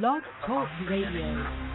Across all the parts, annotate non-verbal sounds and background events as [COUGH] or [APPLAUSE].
Blog Talk Radio.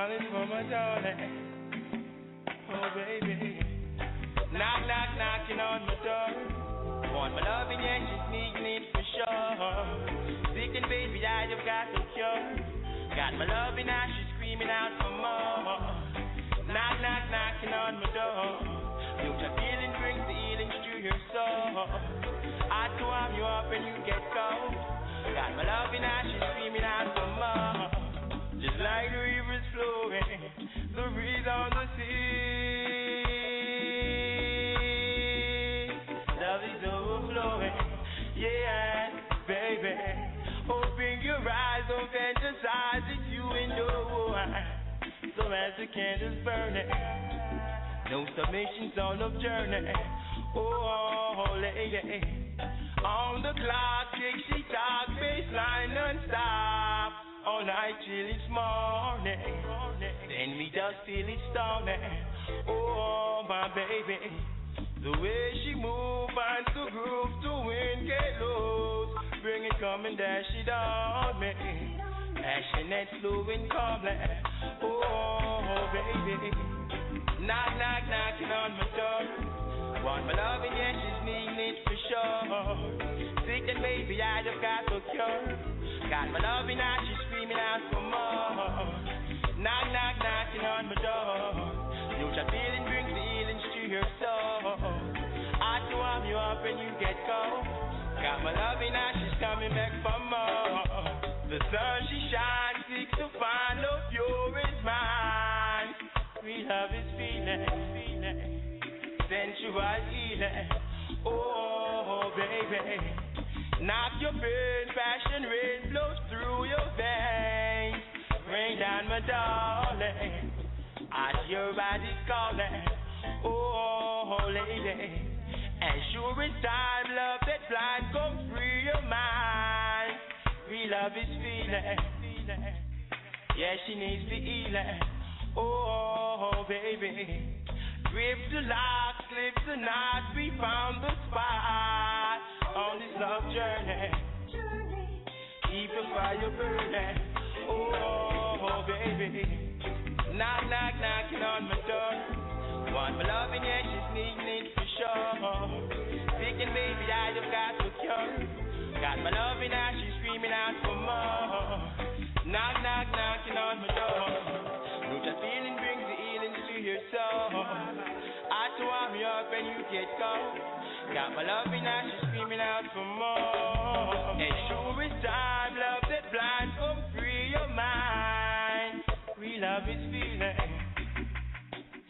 One for my darling. Oh, baby. Knock, knock, knocking on my door. Want my loving, yeah, she's needing it for sure. And baby, I have got the cure. Got my loving, now she's screaming out for more. Knock, knock, knocking on my door. You your feeling brings the healing to your soul. I to warm you up and you get cold. Got my loving, now she's screaming out for more. Like the rivers flowing, the breeze on the sea. love is overflowing. Yeah, baby. Open your eyes, don't fantasize if you and no one. So as the candles burning, no submissions on the journey. Oh, lady. On the clock, tick, she talk, baseline non-stop. All night till it's morning. Then we just feel it storming. Oh, my baby. The way she move and to groove to win, get loose. Bring it, come and dash it on me. Passionate, slow and calmly. Oh, baby. Knock, knock, knocking on my door. Want my loving, yeah, she's needing it for sure. Sick and baby, I just got the cure. Got my loving, now she's screaming out for more. Knock, knock, knocking on my door. Your feeling brings the healing to your soul. I to warm you up and you get cold. Got my loving now, she's coming back for more. The sun she shines, seeks to find love pure is mine. We love is feeling, feeling, sensual healing. Oh, baby. Knock your brain, passion rain flows through your veins. Rain down, my darling. As your body's calling, oh lady. And sure as time, love that blind, come free your mind. We love is feeling, yeah, she needs the healing. Oh baby, grip the lock, slip the knot, we found the spot on this love journey. Keep the fire burning, oh, oh baby. Knock, knock, knocking on my door. Want my loving, yeah, she's needing it for sure. Thinking, baby, I just got the cure. Got my loving, now she's screaming out for more. Knock, knock, knocking on my door. Root your feeling brings the your soul. I to warm you up and you get cold. Got my loving, now she's screaming out for more. And sure is time, love that blind, come oh, free your mind. We love is feeling,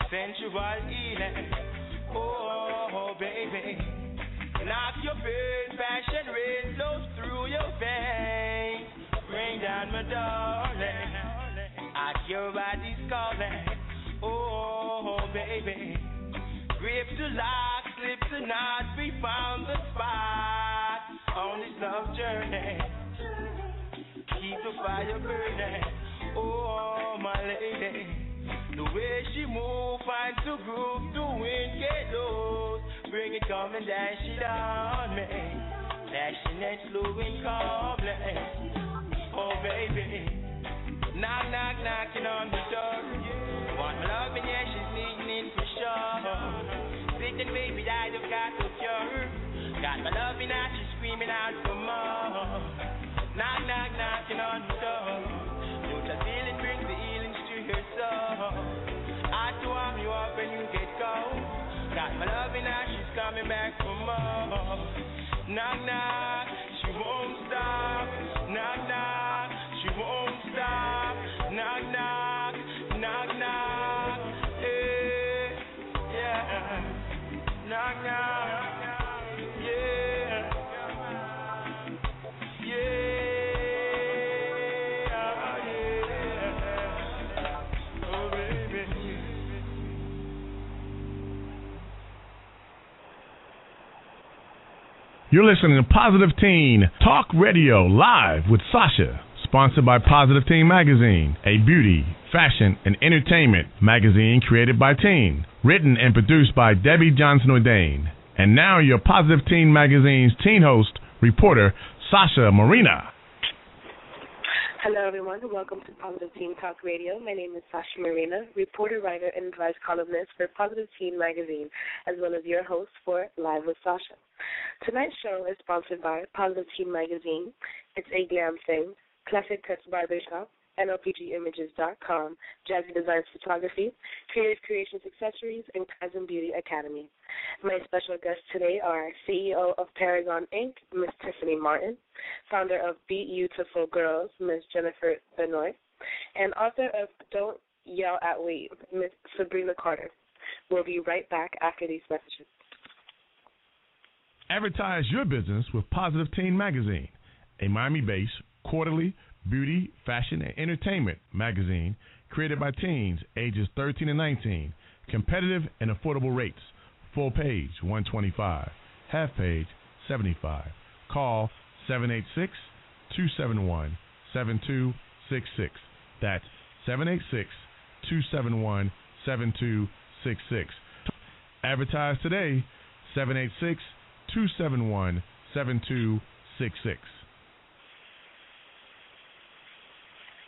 sensual healing. Oh, baby. Knock your brain, passion rain flows through your veins. Bring down my darling. At your body's calling. Baby. Grip the lock, slip the knot. We found the spot on this love journey. Keep the fire burning. Oh, my lady. The way she move, find to groove, to win, get loose. Bring it, come and dash it on me. And slow and calmly. Oh, baby. Knock, knock, knocking on the door. Want my loving, yeah, she's needing it for sure. Sitting, baby, I just got the cure. Got my loving, now she's screaming out for more. Knock, knock, knocking on the door. Don't you feel it brings the healings to your soul. I to warm you up and you get cold. Got my loving, now she's coming back for more. Knock, knock, she won't stop. Knock, knock, she won't You're listening to Positive Teen Talk Radio live with Sasha, sponsored by Positive Teen Magazine, a beauty, fashion, and entertainment magazine created by teen, written and produced by Debye Johnson Audain. And now your Positive Teen Magazine's teen host, reporter Sasha Marina. Hello, everyone. Welcome to Positive Teen Talk Radio. My name is Sasha Marina, reporter, writer, and advice columnist for Positive Teen Magazine, as well as your host for Live with Sasha. Tonight's show is sponsored by Positive Teen Magazine. It's a glam thing, Classic Cuts Barbershop, NLPGimages.com, JazziDesigns Photography, Kreative Kreations Accessories, and Kaizen Beauty Academy. My special guests today are CEO of Paragonn Inc., Ms. Tiffany Martin, founder of BeYOUtiful Girls, Ms. Jennifer Benoit, and author of Don't Yell at We, Ms. Sabrina Carter. We'll be right back after these messages. Advertise your business with Positive Teen Magazine, a Miami based quarterly beauty, fashion, and entertainment magazine created by teens ages 13 and 19. Competitive and affordable rates. Full page 125, half page 75. Call 786 271 7266. That's 786 271 7266. Advertise today 786 271 7266.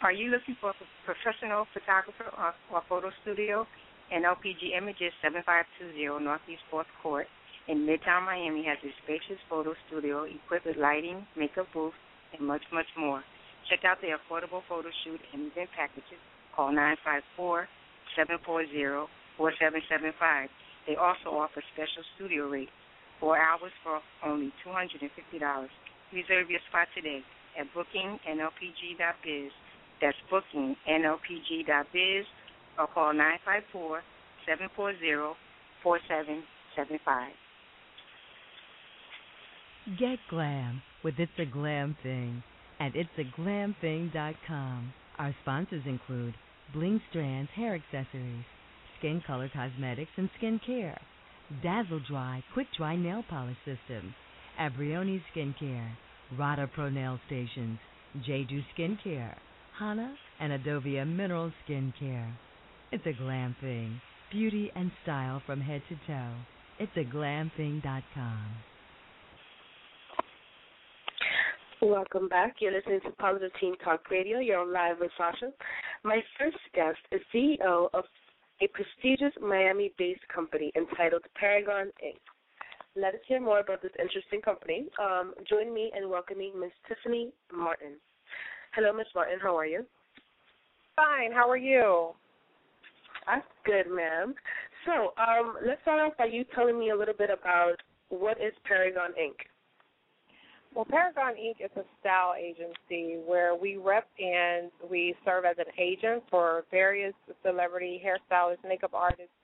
Are you looking for a professional photographer or, or photo studio? NLPG Images 7520 Northeast 4th Court in Midtown Miami has a spacious photo studio equipped with lighting, makeup booth, and much, much more. Check out their affordable photo shoot and event packages. Call 954 740 4775. They also offer special studio rates, four hours for only $250. Reserve your spot today at bookingnlpg.biz that's booking nlpg.biz or call 954 740 4775. Get glam with It's a Glam Thing at itsaglamthing.com. Our sponsors include Bling Strands Hair Accessories, Skin Color Cosmetics and Skin Care, Dazzle Dry Quick Dry Nail Polish System, Abrioni Skincare, Rada Pro Nail Stations, Jeju Skincare, Hana and Adovia Mineral Skincare. It's a glam thing. Beauty and style from head to toe. It's a glam glamthing.com. Welcome back. You're listening to Positive Teen Talk Radio. You're live with Sasha. My first guest is CEO of a prestigious Miami-based company entitled Paragonn Inc. Let us hear more about this interesting company. Um, join me in welcoming Ms. Tiffany Martin. Hello, Miss Martin. How are you? Fine. How are you? I'm good, ma'am. So, um, let's start off by you telling me a little bit about what is Paragonn Inc. Well, Paragonn Inc. is a style agency where we rep and we serve as an agent for various celebrity hairstylists, makeup artists,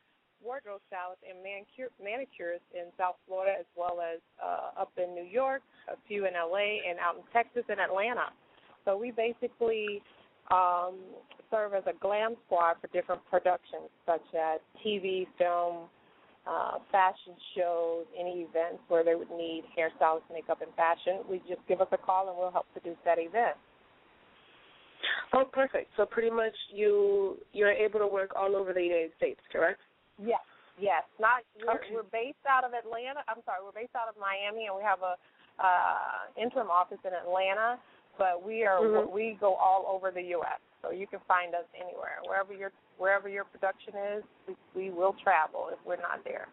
wardrobe stylists, and manicure, manicurists in South Florida, as well as uh, up in New York, a few in LA, and out in Texas and Atlanta. So we basically um, serve as a glam squad for different productions, such as TV, film, uh, fashion shows, any events where they would need hairstylists, makeup, and fashion. We just give us a call and we'll help produce that event. Oh, perfect. So pretty much you you're able to work all over the United States, correct? Yes, yes. Not we're, Okay. we're based out of Atlanta. I'm sorry, we're based out of Miami, and we have a uh, interim office in Atlanta. But we are Mhm. we go all over the U.S. So you can find us anywhere, wherever your wherever your production is. We, we will travel if we're not there.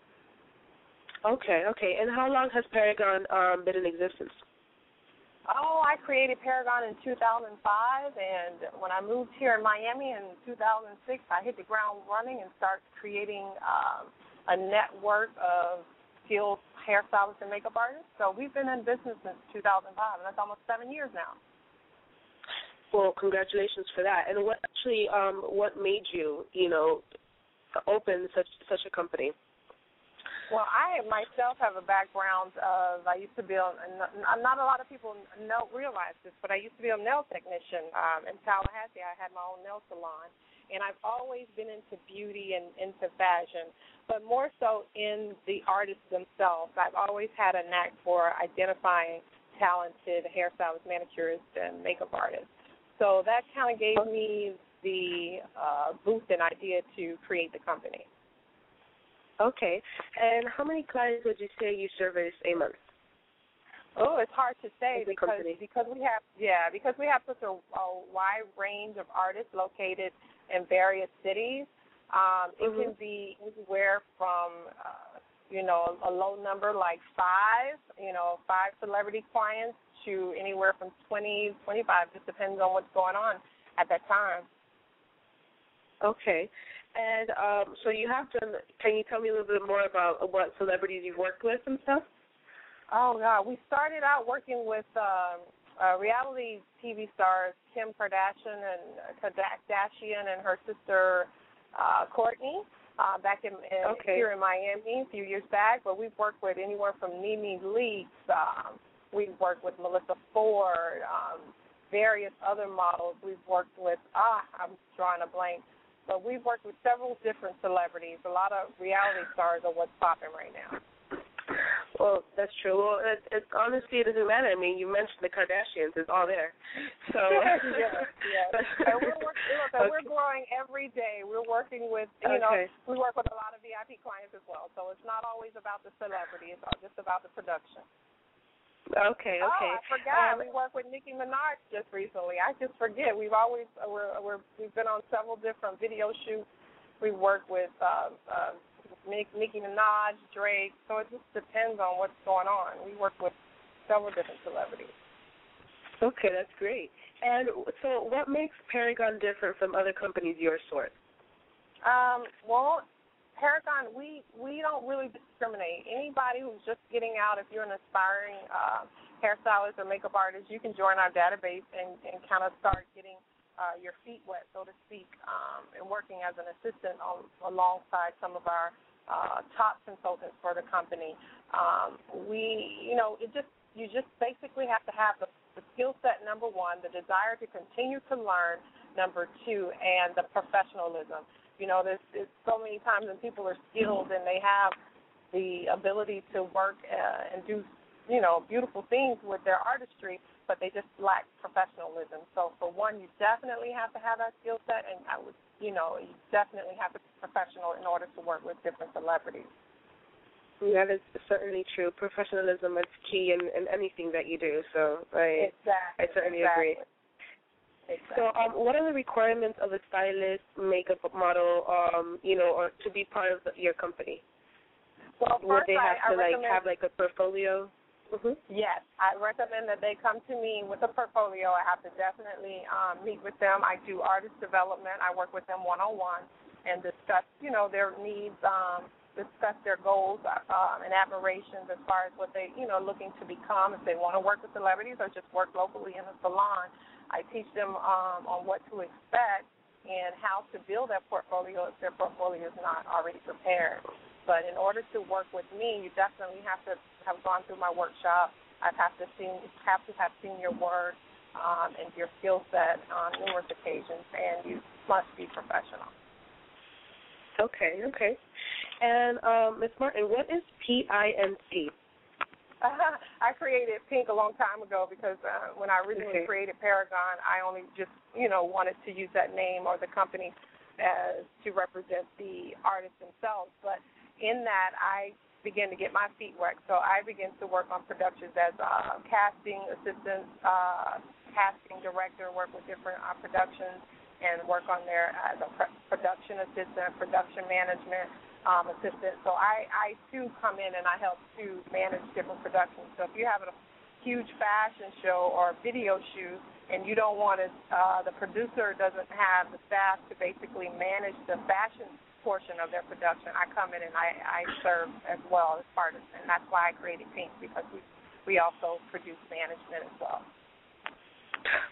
Okay, okay. And how long has Paragonn um, been in existence? Oh, I created Paragonn in 2005, and when I moved here in Miami in 2006, I hit the ground running and started creating um, a network of skilled hairstylists and makeup artists. So we've been in business since 2005, and that's almost seven years now. Well, congratulations for that. And what actually um what made you, you know, open such such a company? Well, I myself have a background of I used to be a not a lot of people know realize this, but I used to be a nail technician um, in Tallahassee. I had my own nail salon, and I've always been into beauty and into fashion, but more so in the artists themselves. I've always had a knack for identifying talented hairstylists, manicurists, and makeup artists. So that kind of gave me the uh, boost and idea to create the company. Okay. And how many clients would you say you service a month? Oh, it's hard to say As because company. because we have yeah because we have such a, a wide range of artists located in various cities. Um, it Mhm. can be anywhere from uh, you know a low number like five, you know five celebrity clients to anywhere from twenty, twenty-five. Just depends on what's going on at that time. Okay. And um, so you have done. Can you tell me a little bit more about what celebrities you've worked with and stuff? Oh God, we started out working with um, uh, reality TV stars Kim Kardashian and Kardashian and her sister uh, Kourtney uh, back in, in Okay. here in Miami a few years back. But we've worked with anywhere from Nene Leakes. Um, we've worked with Melissa Ford, um, various other models. We've worked with ah, I'm drawing a blank. But we've worked with several different celebrities. A lot of reality stars are what's popping right now. Well, that's true. Well, it, it honestly it doesn't matter. I mean, you mentioned the Kardashians; it's all there. [LAUGHS] So yes, yes. [LAUGHS] And we're, working, look, and we're growing every day. We're working with, you know, we work with a lot of VIP clients as well. So it's not always about the celebrity. It's all just about the production. Okay, okay. Oh. I forgot. Um, we worked with Nicki Minaj just recently. I just forget. We've always we're we're we've been on several different video shoots. We work with uh, uh, Nick, Nicki Minaj, Drake. So it just depends on what's going on. We work with several different celebrities. Okay, that's great. And so, what makes Paragonn different from other companies your sort? Um, well, Paragonn, we we don't really discriminate. Anybody who's just getting out, if you're an aspiring uh, hairstylist or makeup artist, you can join our database and, and kind of start getting uh, your feet wet, so to speak, um, and working as an assistant on, alongside some of our uh, top consultants for the company. Um, we, you know, it just you just basically have to have the, the skill set number one, the desire to continue to learn number two, and the professionalism. You know, there's, there's so many times when people are skilled and they have the ability to work uh, and do, you know, beautiful things with their artistry, but they just lack professionalism. So for one, you definitely have to have that skill set, and I would, you know, you definitely have to be professional in order to work with different celebrities. That is certainly true. Professionalism is key in, in anything that you do. So I Exactly. I certainly exactly. agree. Exactly. So, um, what are the requirements of a stylist, makeup model, um, you know, or to be part of the, your company? well, Would they have I to like have like a portfolio? Mm-hmm. Yes, I recommend that they come to me with a portfolio. I have to definitely um, meet with them. I do artist development. I work with them one on one and discuss, you know, their needs, um, discuss their goals um, and admirations as far as what they, you know, looking to become. If they want to work with celebrities or just work locally in a salon, I teach them um, on what to expect and how to build that portfolio if their portfolio is not already prepared. But in order to work with me, you definitely have to have gone through my workshop. I have to seen have to have seen your work um, and your skill set on numerous occasions, and you must be professional. Okay, okay. And um, Ms. Martin, what is PINC? [LAUGHS] I created PINC a long time ago because uh, when I originally Okay. created Paragonn, I only just you know wanted to use that name or the company as to represent the artists themselves. But in that, I began to get my feet wet. So I began to work on productions as a casting assistant, uh, casting director, work with different uh, productions, and work on there as a pr- production assistant, production management um, assistant. So I, I too come in and I help to manage different productions. So if you have a huge fashion show or video shoot and you don't want to, uh, the producer doesn't have the staff to basically manage the fashion portion of their production, I come in and I, I serve as well as part of it. And that's why I created PINC because we, we also produce management as well.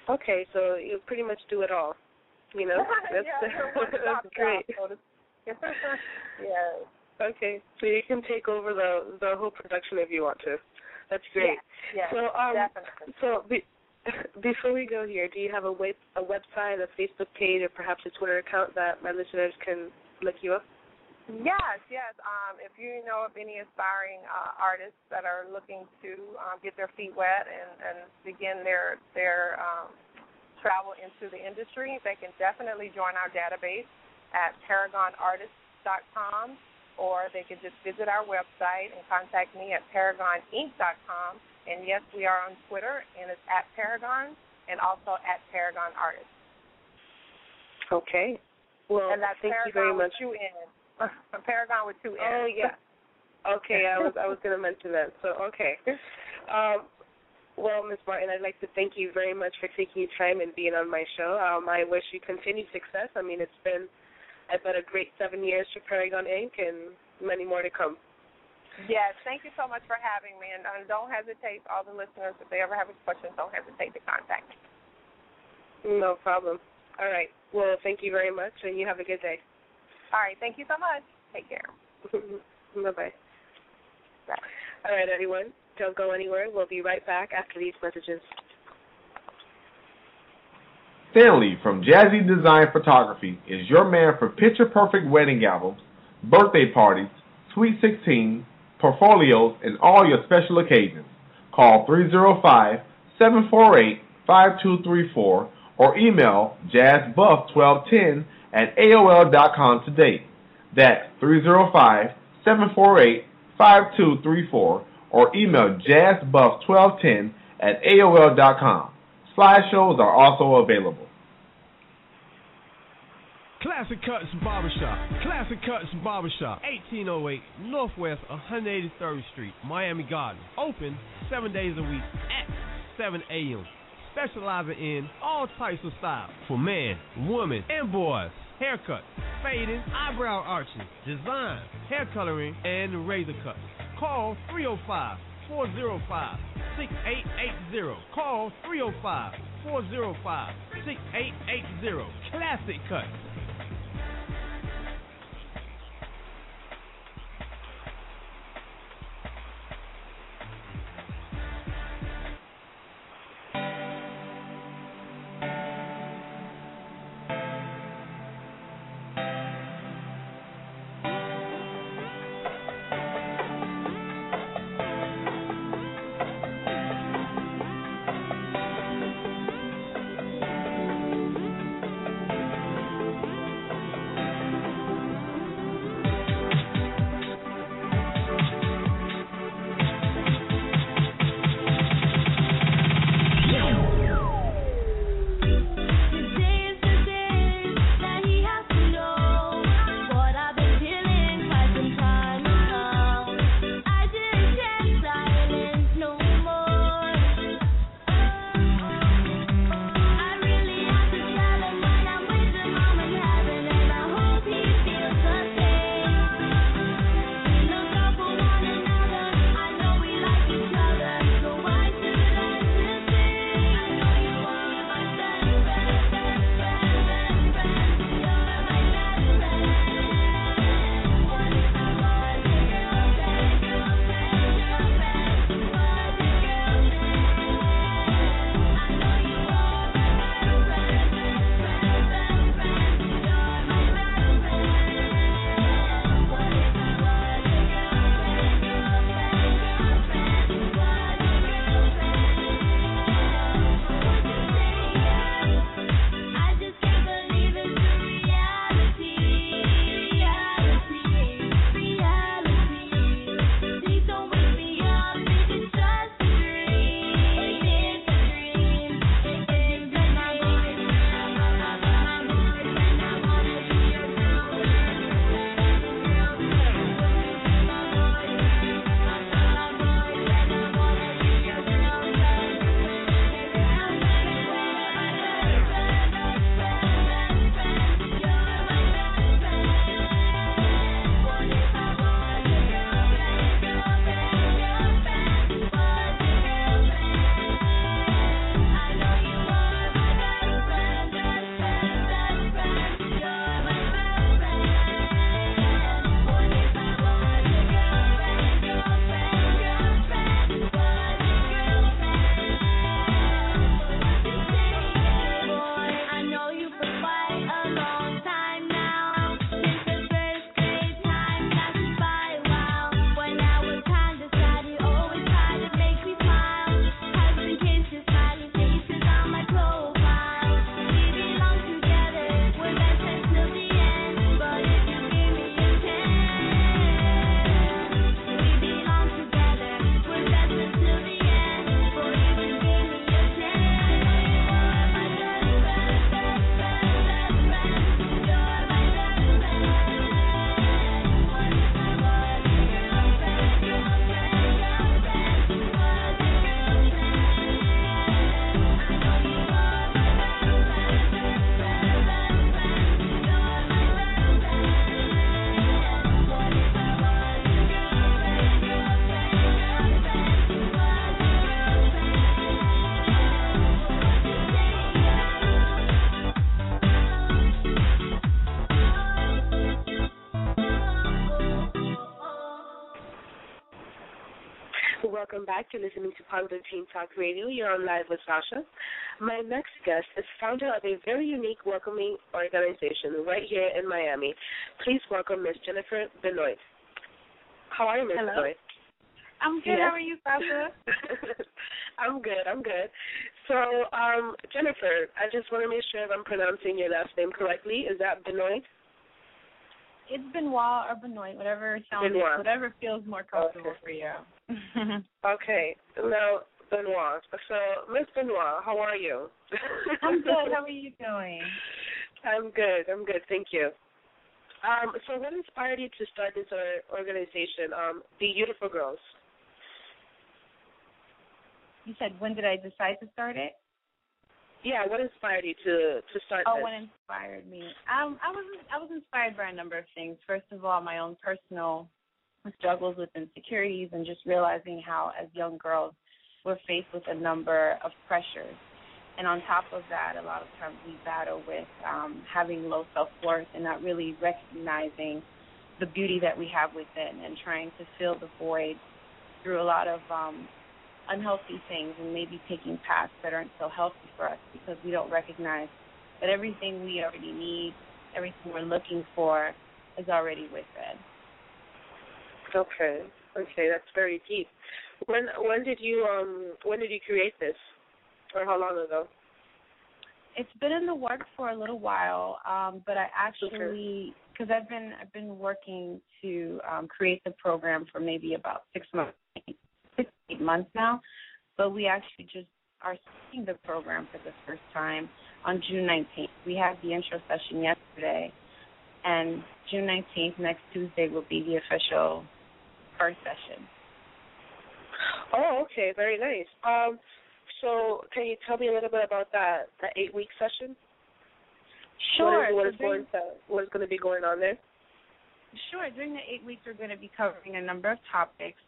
Okay, so you pretty much do it all. You know, [LAUGHS] that's, yeah, [LAUGHS] that's great. shop, so [LAUGHS] yes. Okay, so you can take over the the whole production if you want to. That's great. Yes, so um, definitely. so be, [LAUGHS] before we go here, do you have a web a website, a Facebook page, or perhaps a Twitter account that my listeners can look you up? Yes, yes. Um, if you know of any aspiring uh, artists that are looking to um, get their feet wet and, and begin their their um, travel into the industry, they can definitely join our database at paragonartists.com, or they can just visit our website and contact me at paragoninc.com. And yes, we are on Twitter, and it's at Paragonn, and also at Paragonn Artists. Okay. Well, and that's thank Paragonn you very much. With two N's. [LAUGHS] Paragonn with two N's. Oh yeah. Okay, I was I was going to mention that. So okay. Um, well, Ms. Martin, I'd like to thank you very much for taking your time and being on my show. Um, I wish you continued success. I mean, it's been, I bet, a great seven years for Paragonn Inc. and many more to come. Yes, thank you so much for having me, and uh, don't hesitate, all the listeners, if they ever have any questions, don't hesitate to contact me. No problem. All right. Well, thank you very much, and you have a good day. All right. Thank you so much. Take care. [LAUGHS] Bye-bye. Bye. All right, everyone. Don't go anywhere. We'll be right back after these messages. Stanley from JazziDesign Photography is your man for picture perfect wedding albums, birthday parties, sweet 16, portfolios, and all your special occasions. Call 305 748 5234 or email jazzbuff1210 at AOL.com today. That's 305 748 5234 or email jazzbuff1210 at AOL.com. Slideshows are also available. Classic Cuts Barbershop. Classic Cuts Barbershop. 1808 Northwest 183rd Street, Miami Gardens. Open seven days a week at 7 a.m. Specializing in all types of styles for men, women, and boys. Haircuts, fading, eyebrow arching, design, hair coloring, and razor cuts. Call 305 405 6880. Call 305 405 6880. Classic Cuts. Back. You're listening to Positive Teen Talk Radio. You're on live with Sasha. My next guest is founder of a very unique welcoming organization right here in Miami. Please welcome Miss Jennifer Benoit. How are you, Miss. Benoit? I'm good. Yes. How are you, Sasha? [LAUGHS] I'm good. I'm good. So, um, Jennifer, I just want to make sure if I'm pronouncing your last name correctly. Is that Benoit? It's Benoit or Benoit, whatever sounds, Benoit. whatever feels more comfortable for you. [LAUGHS] Okay. Now, Benoit. So, Miss Benoit, how are you? [LAUGHS] I'm good. How are you doing? I'm good. I'm good. Thank you. Um, so, what inspired you to start this organization, um, the BeYOUtiful Girls? You said when did I decide to start it? Yeah, what inspired you to to start Oh, this? what inspired me? Um, I was I was inspired by a number of things. First of all, my own personal struggles with insecurities and just realizing how, as young girls, we're faced with a number of pressures. And on top of that, a lot of times we battle with um, having low self worth and not really recognizing the beauty that we have within and trying to fill the void through a lot of um, unhealthy things and maybe taking paths that aren't so healthy for us because we don't recognize that everything we already need, everything we're looking for is already within. Okay. Okay, that's very deep. When when did you um when did you create this, or how long ago? It's been in the works for a little while, um, but I actually because I've been I've been working to um, create the program for maybe about six months, six eight months now. But we actually just are starting the program for the first time on June 19th. We had the intro session yesterday, and June 19th, next Tuesday, will be the official first session. Oh, okay, very nice. Um, so can you tell me a little bit about that that eight week session? Sure. What is, what is So going to what is going to be going on there? Sure. During the eight weeks, we're going to be covering a number of topics.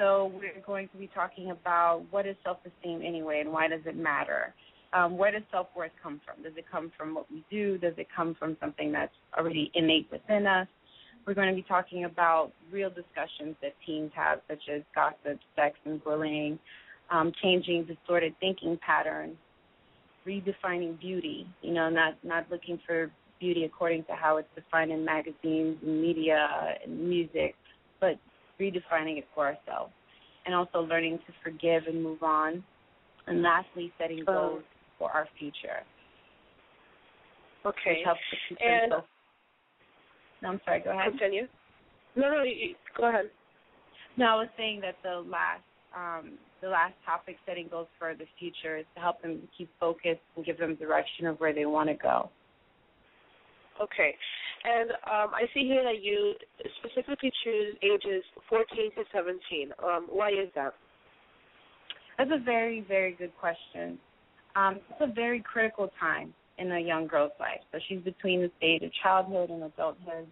So we're going to be talking about what is self-esteem anyway, and why does it matter? Um, where does self-worth come from? Does it come from what we do? Does it come from something that's already innate within us? We're going to be talking about real discussions that teens have, such as gossip, sex, and bullying, um, changing distorted thinking patterns, redefining beauty. You know, not not looking for beauty according to how it's defined in magazines and media and music, but redefining it for ourselves. And also learning to forgive and move on. And lastly, setting goals for our future. Okay. Which helps to keep And- so- no, I'm sorry, go ahead. Continue. No, no, you, you- go ahead. No, I was saying that the last um, the last topic, setting goals for the future, is to help them keep focused and give them direction of where they want to go. Okay. And um, I see here that you specifically choose ages 14 to 17. Um, why is that? That's a very, very good question. Um, it's a very critical time in a young girl's life. So she's between the stage of childhood and adulthood,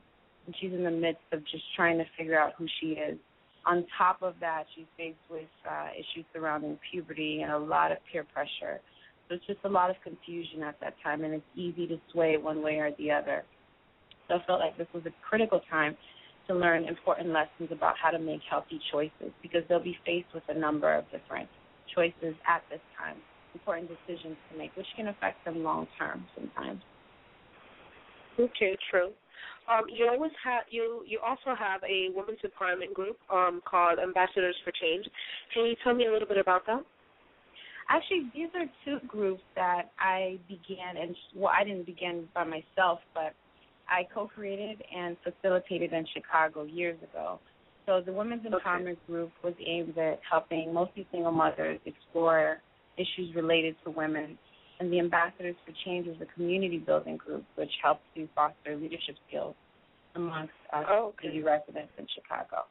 and she's in the midst of just trying to figure out who she is. On top of that, she's faced with uh, issues surrounding puberty and a lot of peer pressure. It's just a lot of confusion at that time, and it's easy to sway one way or the other. So I felt like this was a critical time to learn important lessons about how to make healthy choices because they'll be faced with a number of different choices at this time, important decisions to make, which can affect them long term sometimes. Okay, true. Um, you always have you you also have a women's empowerment group um, called Ambassadors for Change. Can you tell me a little bit about that? Actually, these are two groups that I began, and well, I didn't begin by myself, but I co-created and facilitated in Chicago years ago. So the Women's Empowerment Group was aimed at helping mostly single mothers explore issues related to women, and the Ambassadors for Change was a community building group which helped to foster leadership skills amongst us Oh, okay. city residents in Chicago.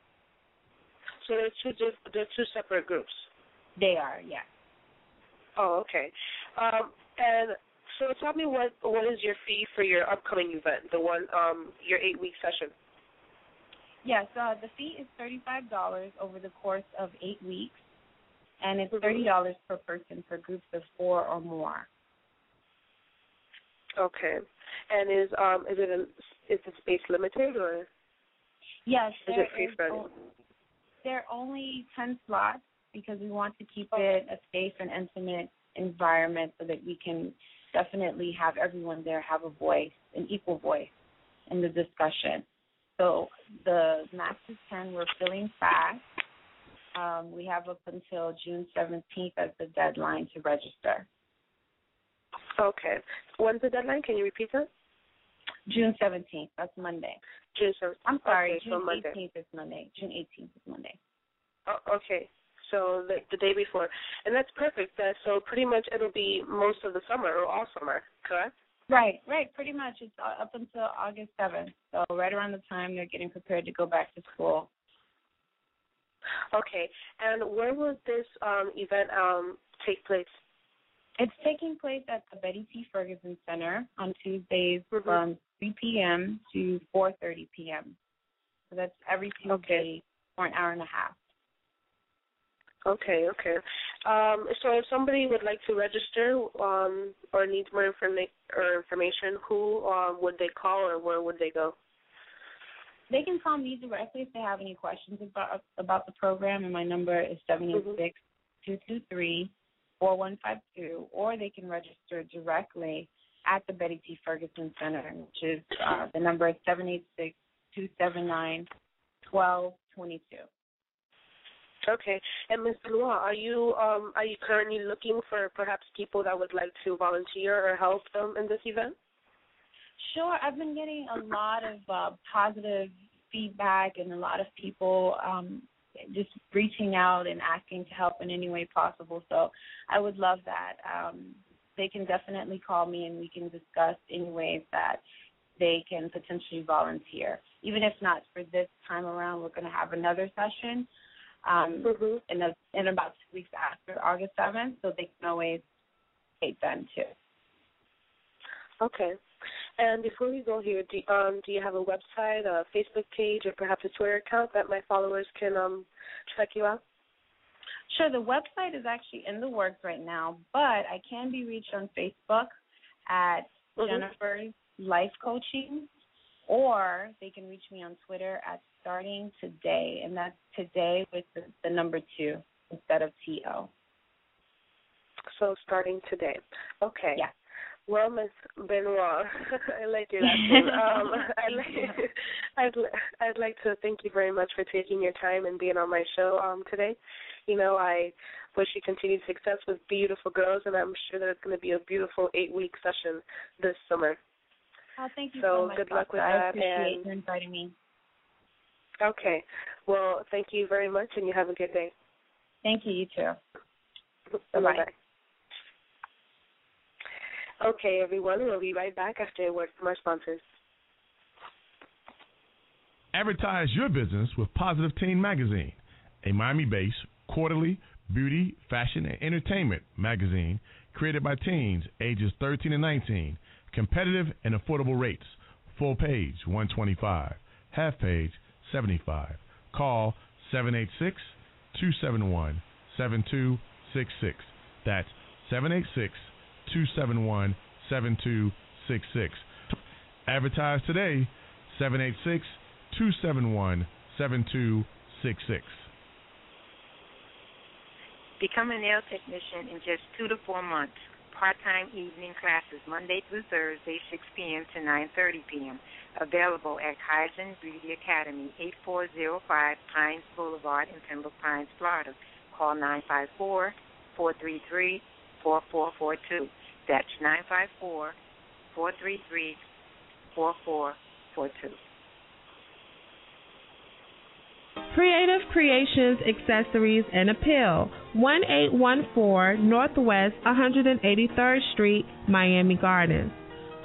So they're two they're two separate groups. They are, yes. Oh, okay. Um, and so tell me what what is your fee for your upcoming event, the one um your eight week session? Yes, uh, the fee is thirty-five dollars over the course of eight weeks, and Mm-hmm. it's thirty dollars per person for groups of four or more. Okay. And is um is it a, is the space limited or Yes, is there it free is for there are only 10 slots because we want to keep it a safe and intimate environment so that we can definitely have everyone there have a voice, an equal voice in the discussion. So the max is 10. We're filling fast. Um, we have up until June 17th as the deadline to register. Okay. When's the deadline? Can you repeat that? June 17th. That's Monday. June 17th. I'm sorry. Okay, June so Monday. 18th is Monday. June 18th is Monday. Oh, okay. So the, the day before, and that's perfect. That so pretty much it'll be most of the summer or all summer, correct? Right, right. Pretty much. It's uh, up until August 7th. So right around the time they're getting prepared to go back to school. Okay. And where will this um, event um, take place? It's taking place at the Betty T. Ferguson Center on Tuesdays from 3 p.m. to 4:30 p.m. So that's every Tuesday for an hour and a half. Okay, okay. Um, so if somebody would like to register um, or needs more informa- or information, who uh, would they call or where would they go? They can call me directly if they have any questions about about the program, and my number is seven eight six two two three four one five two, or they can register directly at the Betty T. Ferguson Center, which is uh, the number is seven eight six two seven nine twelve twenty two. Okay. And Ms. Benoit, are you um, are you currently looking for perhaps people that would like to volunteer or help them in this event? Sure, I've been getting a lot of uh, positive feedback and a lot of people um, just reaching out and asking to help in any way possible. So I would love that. Um, they can definitely call me and we can discuss any ways that they can potentially volunteer. Even if not for this time around, we're going to have another session um, in, a, in about two weeks after August 7th, so they can always take them too. Okay. And before we go here, do um do you have a website, a Facebook page, or perhaps a Twitter account that my followers can um check you out? Sure, the website is actually in the works right now, but I can be reached on Facebook at Mhm. Jennifer's Life Coaching, or they can reach me on Twitter at Starting Today, and that's today with the, the number two instead of T O. So starting today. Okay. Yeah. Well, Miss Benoit, [LAUGHS] I like your last [LAUGHS] name. Um, I'd, like, [LAUGHS] I'd, I'd like to thank you very much for taking your time and being on my show um, today. You know, I wish you continued success with BeYOUtiful Girls, and I'm sure that it's going to be a beautiful eight-week session this summer. Oh, thank you So so much. good luck with. I that, appreciate and- you inviting me. Okay. Well, thank you very much, and you have a good day. Thank you. You too. Bye Bye-bye. Okay, everyone, we'll be right back after a word from our sponsors. Advertise your business with Positive Teen Magazine, a Miami based quarterly beauty, fashion, and entertainment magazine created by teens ages 13 and 19. Competitive and affordable rates. Full page 125, half page 75. Call 786 271 7266. That's 786 271 7266. Advertise today 786 271 7266. Become a nail technician in just two to four months. Part-time evening classes Monday through Thursday, 6 p.m. to 9:30 p.m. Available at Kaizen Beauty Academy, 8405 Pines Boulevard in Pembroke Pines, Florida. Call 954-433-4442. That's 954-433-4442. Kreative Kreations Accessories and Appeal, 1814 Northwest 183rd Street, Miami Gardens.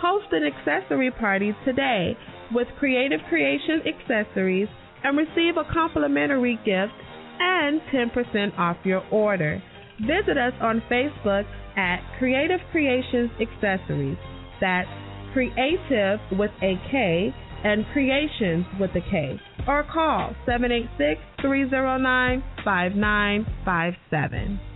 Host an accessory party today with Kreative Kreations Accessories and receive a complimentary gift and 10% off your order. Visit us on Facebook at Kreative Kreations Accessories. That's Creative with a K and Creations with a K. Or call 786 309 5957.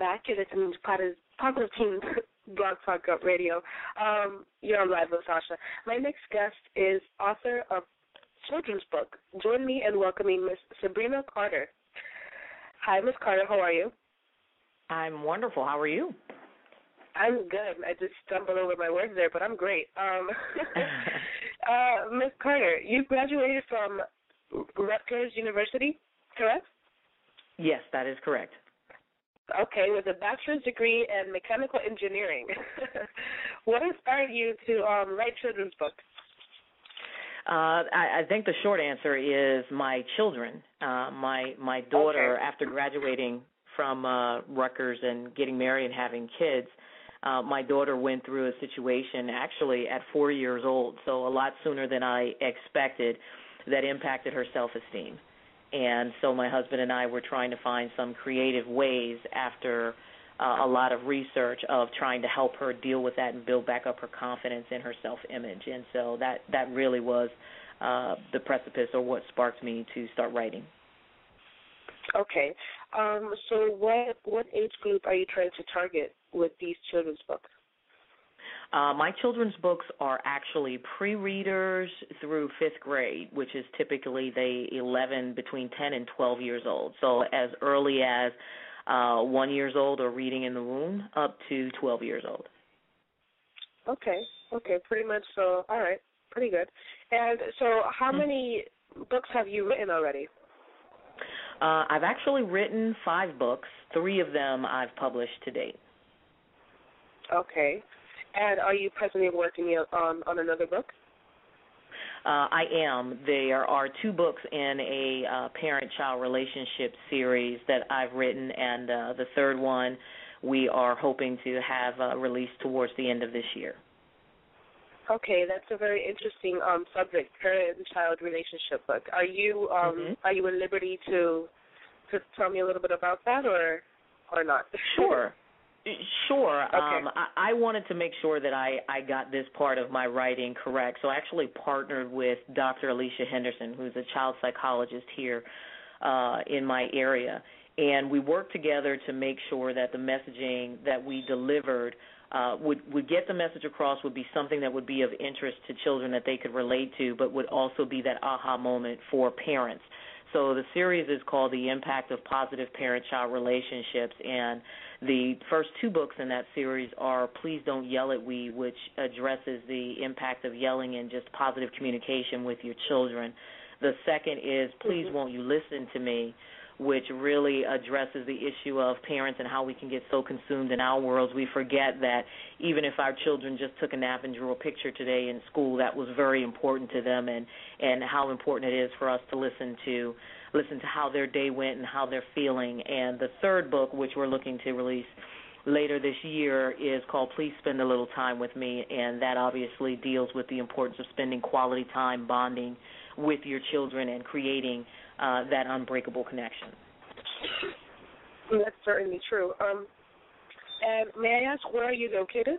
Back. You're listening to Positive, Positive Teen Blog Talk Up Radio. Um, you're on live with Sasha. My next guest is author of children's book. Join me in welcoming Miss Sabrina Carter. Hi, Miss Carter. How are you? I'm wonderful. How are you? I'm good. I just stumbled over my words there, but I'm great. Um, [LAUGHS] [LAUGHS] uh, Miss Carter, you graduated from Rutgers University, correct? Yes, that is correct. Okay, with a bachelor's degree in mechanical engineering. [LAUGHS] what inspired you to um, write children's books? Uh, I, I think the short answer is my children. Uh, my my daughter, Okay. after graduating from uh, Rutgers and getting married and having kids, uh, my daughter went through a situation actually at four years old, so a lot sooner than I expected, that impacted her self esteem. And so my husband and I were trying to find some creative ways after uh, a lot of research of trying to help her deal with that and build back up her confidence in her self image. And so that that really was uh, the precipice or what sparked me to start writing. Okay. Um, so what what age group are you trying to target with these children's books? Uh, my children's books are actually pre-readers through fifth grade, which is typically they 11 between 10 and 12 years old. So as early as uh, one years old or reading in the womb, up to 12 years old. Okay. Okay, pretty much so all right. Pretty good. And so how many books have you written already? Uh, I've actually written five books. Three of them I've published to date. Okay. And are you presently working on on another book? Uh, I am. There are two books in a uh, parent-child relationship series that I've written, and uh, the third one we are hoping to have uh, released towards the end of this year. Okay, that's a very interesting um, subject, parent-child relationship book. Are you um, Mhm. are you in liberty to to tell me a little bit about that, or or not? [LAUGHS] Sure. Sure. Okay. Um, I, I wanted to make sure that I, I got this part of my writing correct, so I actually partnered with Dr. Alicia Henderson, who's a child psychologist here uh, in my area, and we worked together to make sure that the messaging that we delivered uh, would would get the message across, would be something that would be of interest to children that they could relate to, but would also be that aha moment for parents. So the series is called The Impact of Positive Parent-Child Relationships, and the first two books in that series are Please Don't Yell at We, which addresses the impact of yelling and just positive communication with your children. The second is Please mm-hmm. Won't You Listen to Me, which really addresses the issue of parents and how we can get so consumed in our worlds we forget that even if our children just took a nap and drew a picture today in school that was very important to them and and how important it is for us to listen to listen to how their day went and how they're feeling and the third book which we're looking to release later this year is called Please Spend a Little Time with Me and that obviously deals with the importance of spending quality time bonding with your children and creating uh, that unbreakable connection. That's certainly true. Um, and may I ask where are you located?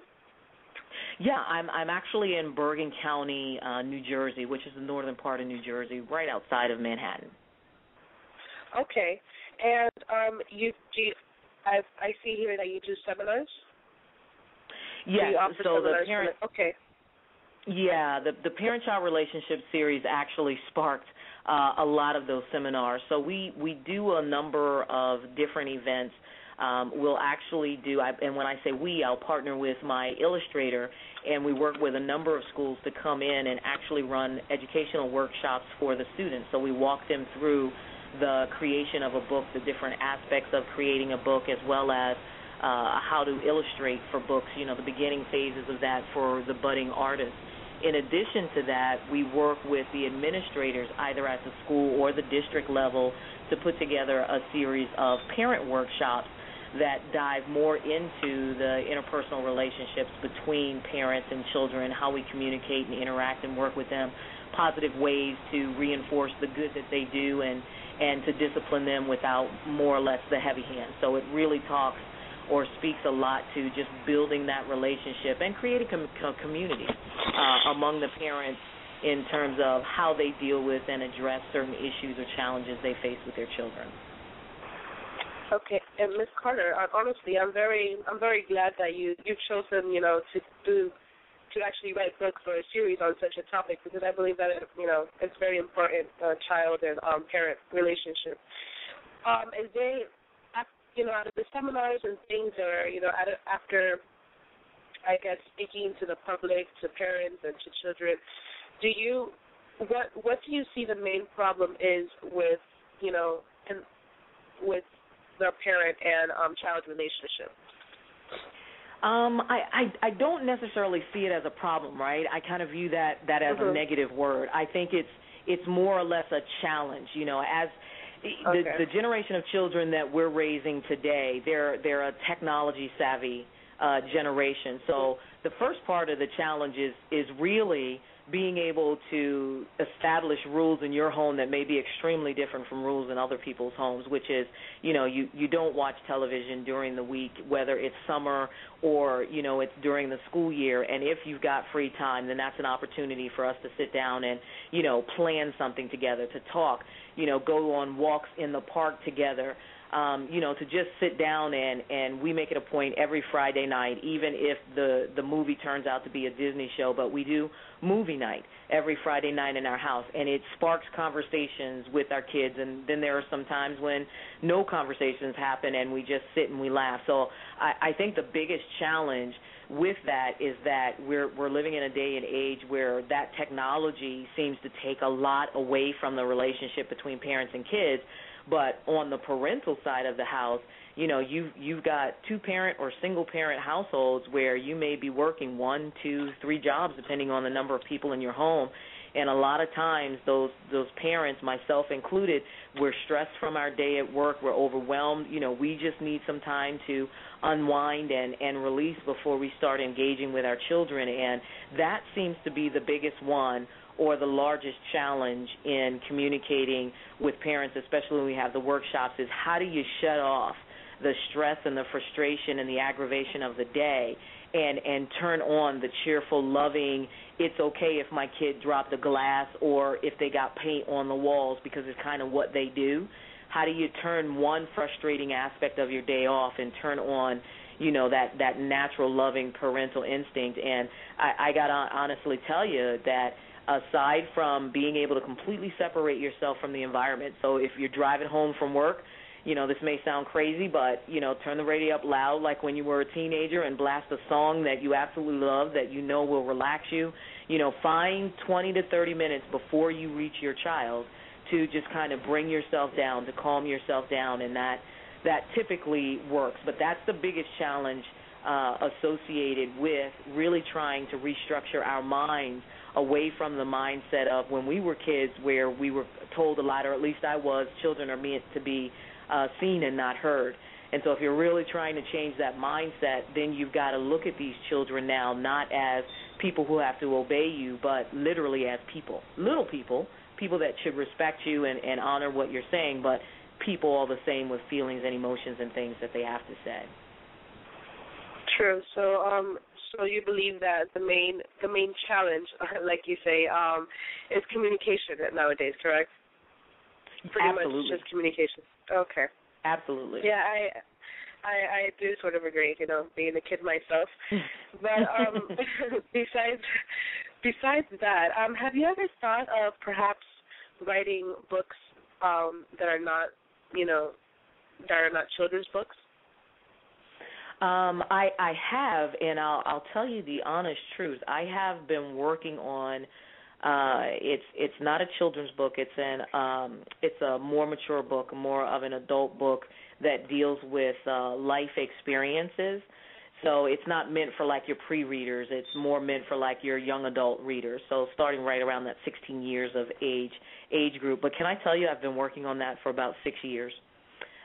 Yeah, I'm I'm actually in Bergen County, uh, New Jersey, which is the northern part of New Jersey, right outside of Manhattan. Okay. And um, you do you, I I see here that you do seminars. Yes, offer so the parent okay. Yeah, the the parent child relationship series actually sparked uh, a lot of those seminars. So we we do a number of different events. Um, we'll actually do, I, and when I say we, I'll partner with my illustrator, and we work with a number of schools to come in and actually run educational workshops for the students. So we walk them through the creation of a book, the different aspects of creating a book, as well as uh, how to illustrate for books, you know, the beginning phases of that for the budding artists. In addition to that, we work with the administrators either at the school or the district level to put together a series of parent workshops that dive more into the interpersonal relationships between parents and children, how we communicate and interact and work with them, positive ways to reinforce the good that they do and and to discipline them without more or less the heavy hand. So it really talks or speaks a lot to just building that relationship and creating com- community uh, among the parents in terms of how they deal with and address certain issues or challenges they face with their children. Okay, and Miss Carter, honestly, I'm very, I'm very glad that you you've chosen, you know, to do, to actually write books or a series on such a topic because I believe that it, you know it's very important, uh, child and um, parent relationship. Um, is there, you know, out of the seminars and things, or you know, after, I guess, speaking to the public, to parents, and to children, do you, what, what do you see the main problem is with, you know, and with their parent and um, child relationship? Um, I, I I don't necessarily see it as a problem, right? I kind of view that that as mm-hmm. a negative word. I think it's it's more or less a challenge. You know, as okay. the the generation of children that we're raising today, they're they're a technology savvy uh, generation. So the first part of the challenge is is really being able to establish rules in your home that may be extremely different from rules in other people's homes which is you know you you don't watch television during the week whether it's summer or you know it's during the school year. And if you've got free time then that's an opportunity for us to sit down and you know plan something together to talk you know go on walks in the park together um, you know, to just sit down and and we make it a point every Friday night, even if the the movie turns out to be a Disney show, but we do movie night every Friday night in our house, and it sparks conversations with our kids. And then there are some times when no conversations happen, and we just sit and we laugh. So I, I think the biggest challenge with that is that we're we're living in a day and age where that technology seems to take a lot away from the relationship between parents and kids but on the parental side of the house, you know, you've you've got two parent or single parent households where you may be working one, two, three jobs depending on the number of people in your home. And a lot of times those those parents, myself included, we're stressed from our day at work, we're overwhelmed, you know, we just need some time to unwind and and release before we start engaging with our children. And that seems to be the biggest one or the largest challenge in communicating with parents, especially when we have the workshops, is how do you shut off the stress and the frustration and the aggravation of the day and and turn on the cheerful loving it's okay if my kid dropped a glass or if they got paint on the walls because it's kind of what they do. How do you turn one frustrating aspect of your day off and turn on you know that that natural loving parental instinct? And i i got to honestly tell you that aside from being able to completely separate yourself from the environment. So if you're driving home from work, you know, this may sound crazy, but, you know, turn the radio up loud like when you were a teenager and blast a song that you absolutely love that you know will relax you. You know, find 20 to 30 minutes before you reach your child to just kind of bring yourself down, to calm yourself down and that that typically works. But that's the biggest challenge uh, associated with really trying to restructure our minds away from the mindset of when we were kids where we were told a lot, or at least I was, children are meant to be uh, seen and not heard. And so if you're really trying to change that mindset, then you've got to look at these children now not as people who have to obey you, but literally as people, little people, people that should respect you and, and honor what you're saying, but people all the same with feelings and emotions and things that they have to say. True. So, um, so you believe that the main the main challenge, [LAUGHS] like you say, um, is communication nowadays, correct? Pretty Absolutely. much just communication. Okay. Absolutely. Yeah, I I I do sort of agree, you know, being a kid myself. [LAUGHS] but um [LAUGHS] besides besides that, um have you ever thought of perhaps writing books um that are not, you know, that are not children's books? Um, I I have, and I'll I'll tell you the honest truth. I have been working on. Uh, it's it's not a children's book. It's an um, it's a more mature book, more of an adult book that deals with uh, life experiences. So it's not meant for like your pre-readers. It's more meant for like your young adult readers. So starting right around that 16 years of age age group. But can I tell you, I've been working on that for about six years.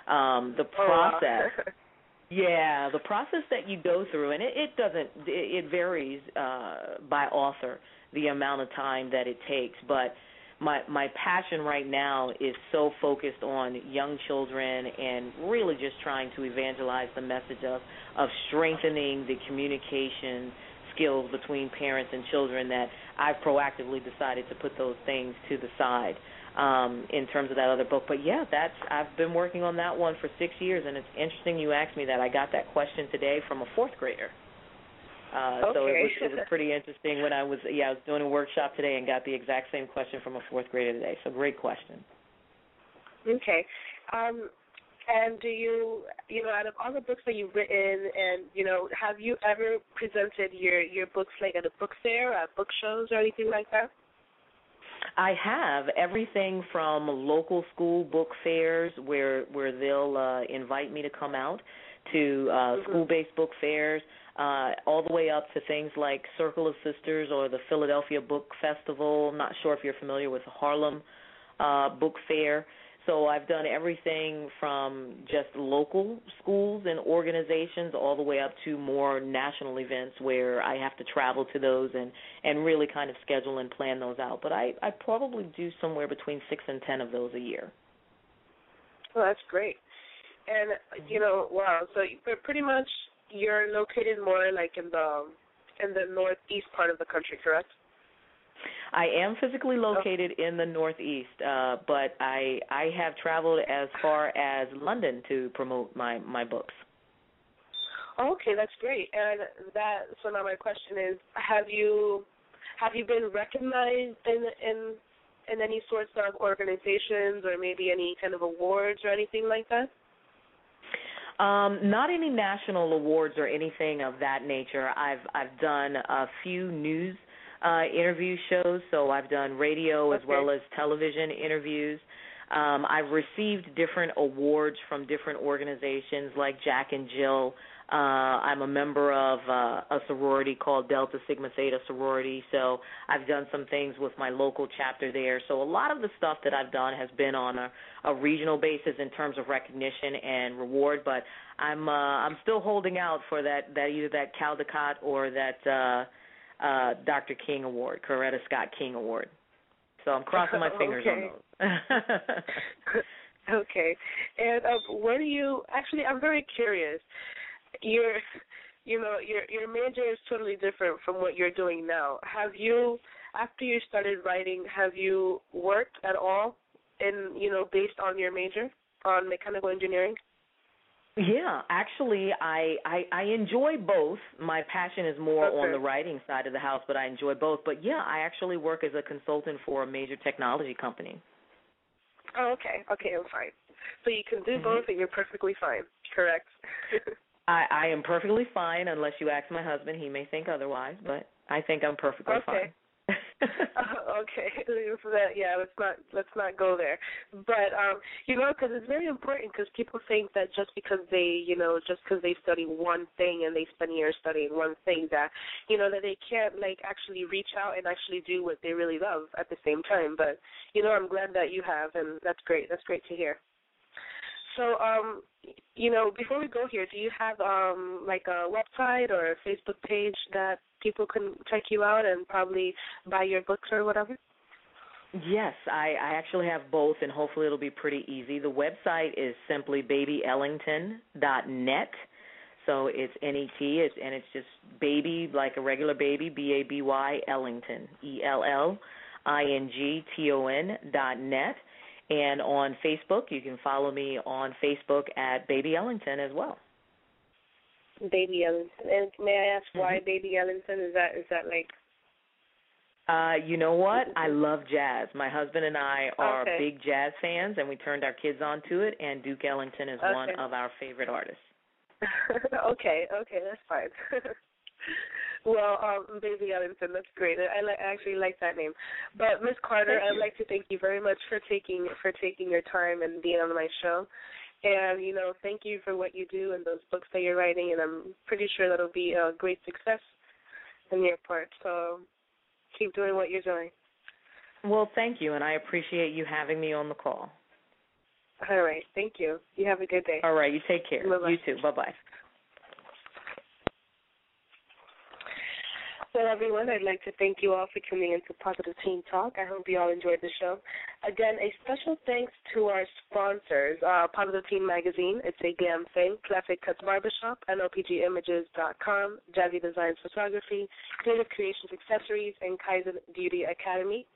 Um, the process. [LAUGHS] Yeah, the process that you go through, and it, it doesn't, it, it varies uh, by author the amount of time that it takes. But my my passion right now is so focused on young children and really just trying to evangelize the message of of strengthening the communication skills between parents and children that I've proactively decided to put those things to the side. Um, in terms of that other book. But yeah, that's I've been working on that one for six years, and it's interesting you asked me that. I got that question today from a fourth grader. Uh, okay. So it was it was pretty interesting when I was yeah I was doing a workshop today and got the exact same question from a fourth grader today. So great question. Okay. Um, and do you, you know, out of all the books that you've written, and you know, have you ever presented your your books like at a book fair, at book shows, or anything like that? I have everything from local school book fairs where where they'll uh, invite me to come out to uh, mm-hmm. school-based book fairs, uh, all the way up to things like Circle of Sisters or the Philadelphia Book Festival. I'm not sure if you're familiar with the Harlem uh, Book Fair. So I've done everything from just local schools and organizations all the way up to more national events where I have to travel to those and and really kind of schedule and plan those out. But I I probably do somewhere between 6 and 10 of those a year. Well, that's great. And you know, wow. So pretty much you're located more like in the in the northeast part of the country, correct? I am physically located in the Northeast, uh, but I I have traveled as far as London to promote my my books. Okay, that's great. And that so now my question is, have you have you been recognized in in in any sorts of organizations or maybe any kind of awards or anything like that? Um, not any national awards or anything of that nature. I've I've done a few news uh, interview shows. So I've done radio okay. as well as television interviews. Um, I've received different awards from different organizations like Jack and Jill. Uh, I'm a member of uh, a sorority called Delta Sigma Theta Sorority, so I've done some things with my local chapter there. So a lot of the stuff that I've done has been on a, a regional basis in terms of recognition and reward. But I'm uh, I'm still holding out for that that either that Caldecott or that uh, uh, Dr. King Award, Coretta Scott King Award. So I'm crossing my [LAUGHS] fingers okay. on those. [LAUGHS] okay. And um, what do you? Actually, I'm very curious. Your, you know, your your major is totally different from what you're doing now. Have you, after you started writing, have you worked at all in, you know, based on your major on mechanical engineering? Yeah, actually, I, I I enjoy both. My passion is more okay. on the writing side of the house, but I enjoy both. But yeah, I actually work as a consultant for a major technology company. Oh, okay, okay, I'm fine. So you can do mm-hmm. both, and you're perfectly fine. Correct. [LAUGHS] I I am perfectly fine, unless you ask my husband. He may think otherwise, but I think I'm perfectly okay. fine. [LAUGHS] okay, [LAUGHS] yeah, let's not let's not go there. But um, you know, because it's very important because people think that just because they you know just because they study one thing and they spend years studying one thing that you know that they can't like actually reach out and actually do what they really love at the same time. But you know, I'm glad that you have, and that's great. That's great to hear. So, um, you know, before we go here, do you have um like a website or a Facebook page that people can check you out and probably buy your books or whatever? Yes, I, I actually have both, and hopefully it'll be pretty easy. The website is simply babyellington.net. So it's N E T, it's and it's just baby like a regular baby, B A B Y Ellington, E L L I N G T O N dot net. And on Facebook, you can follow me on Facebook at Baby Ellington as well. Baby Ellington. And may I ask why mm-hmm. Baby Ellington? Is that is that like uh, you know what? I love jazz. My husband and I are okay. big jazz fans, and we turned our kids onto it. And Duke Ellington is okay. one of our favorite artists. [LAUGHS] okay, okay, that's fine. [LAUGHS] well, um, Baby Ellington, that's great. I, li- I actually like that name. But Miss Carter, I'd like to thank you very much for taking for taking your time and being on my show. And you know, thank you for what you do and those books that you're writing. And I'm pretty sure that'll be a great success on your part. So keep doing what you're doing. Well, thank you, and I appreciate you having me on the call. All right, thank you. You have a good day. All right, you take care. Bye-bye. You too. Bye bye. So everyone, I'd like to thank you all for tuning into Positive Teen Talk. I hope you all enjoyed the show. Again, a special thanks to our sponsors, uh, Positive Teen Magazine, It's a Glam Thing, Classic Cuts Barbershop, NLPGimages.com, JazziDesigns Photography, Kreative Kreations Accessories, and Kaizen Beauty Academy.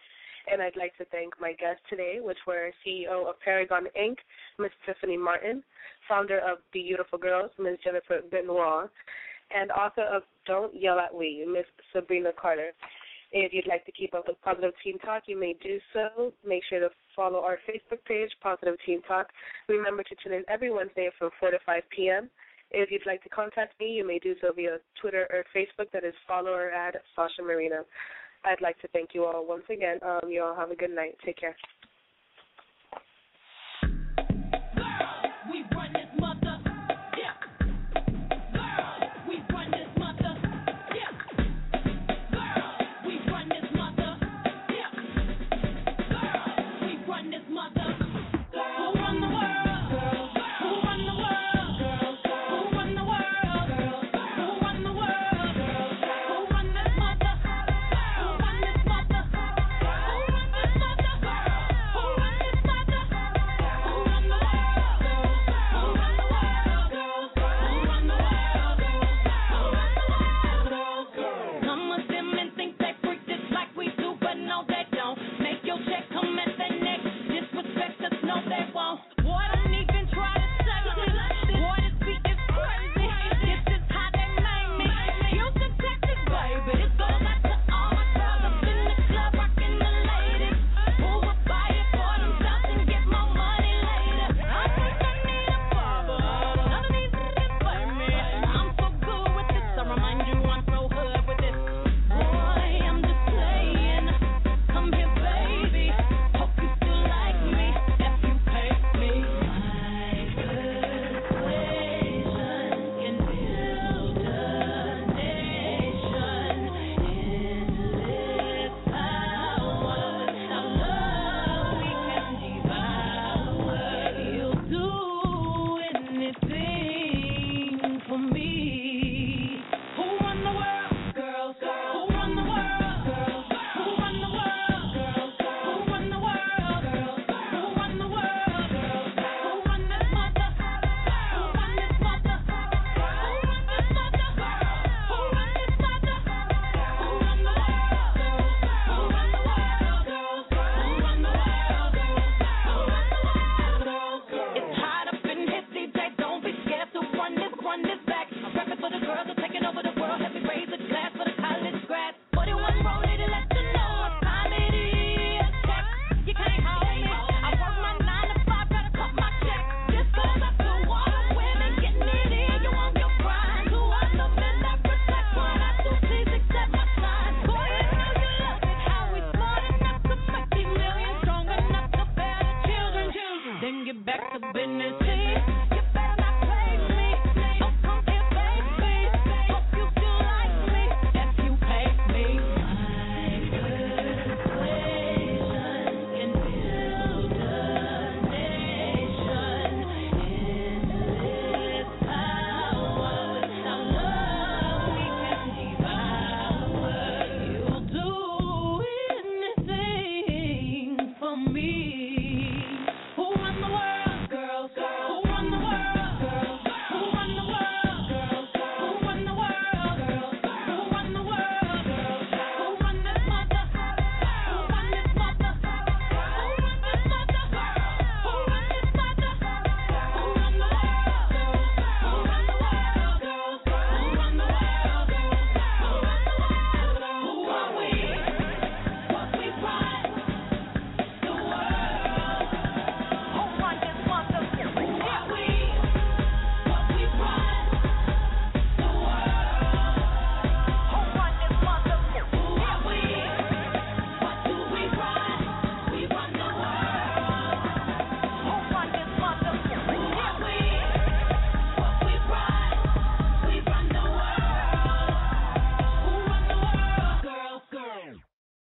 And I'd like to thank my guests today, which were CEO of Paragonn Inc., Ms. Tiffany Martin, founder of BeYOUtiful Girls, Ms. Jennifer Benoit, and author of Don't Yell at We, Ms. Sabrina Carter. If you'd like to keep up with Positive Teen Talk, you may do so. Make sure to follow our Facebook page, Positive Teen Talk. Remember to tune in every Wednesday from 4 to 5 p.m. If you'd like to contact me, you may do so via Twitter or Facebook. That is follower at Sasha Marina. I'd like to thank you all once again. Um, you all have a good night. Take care.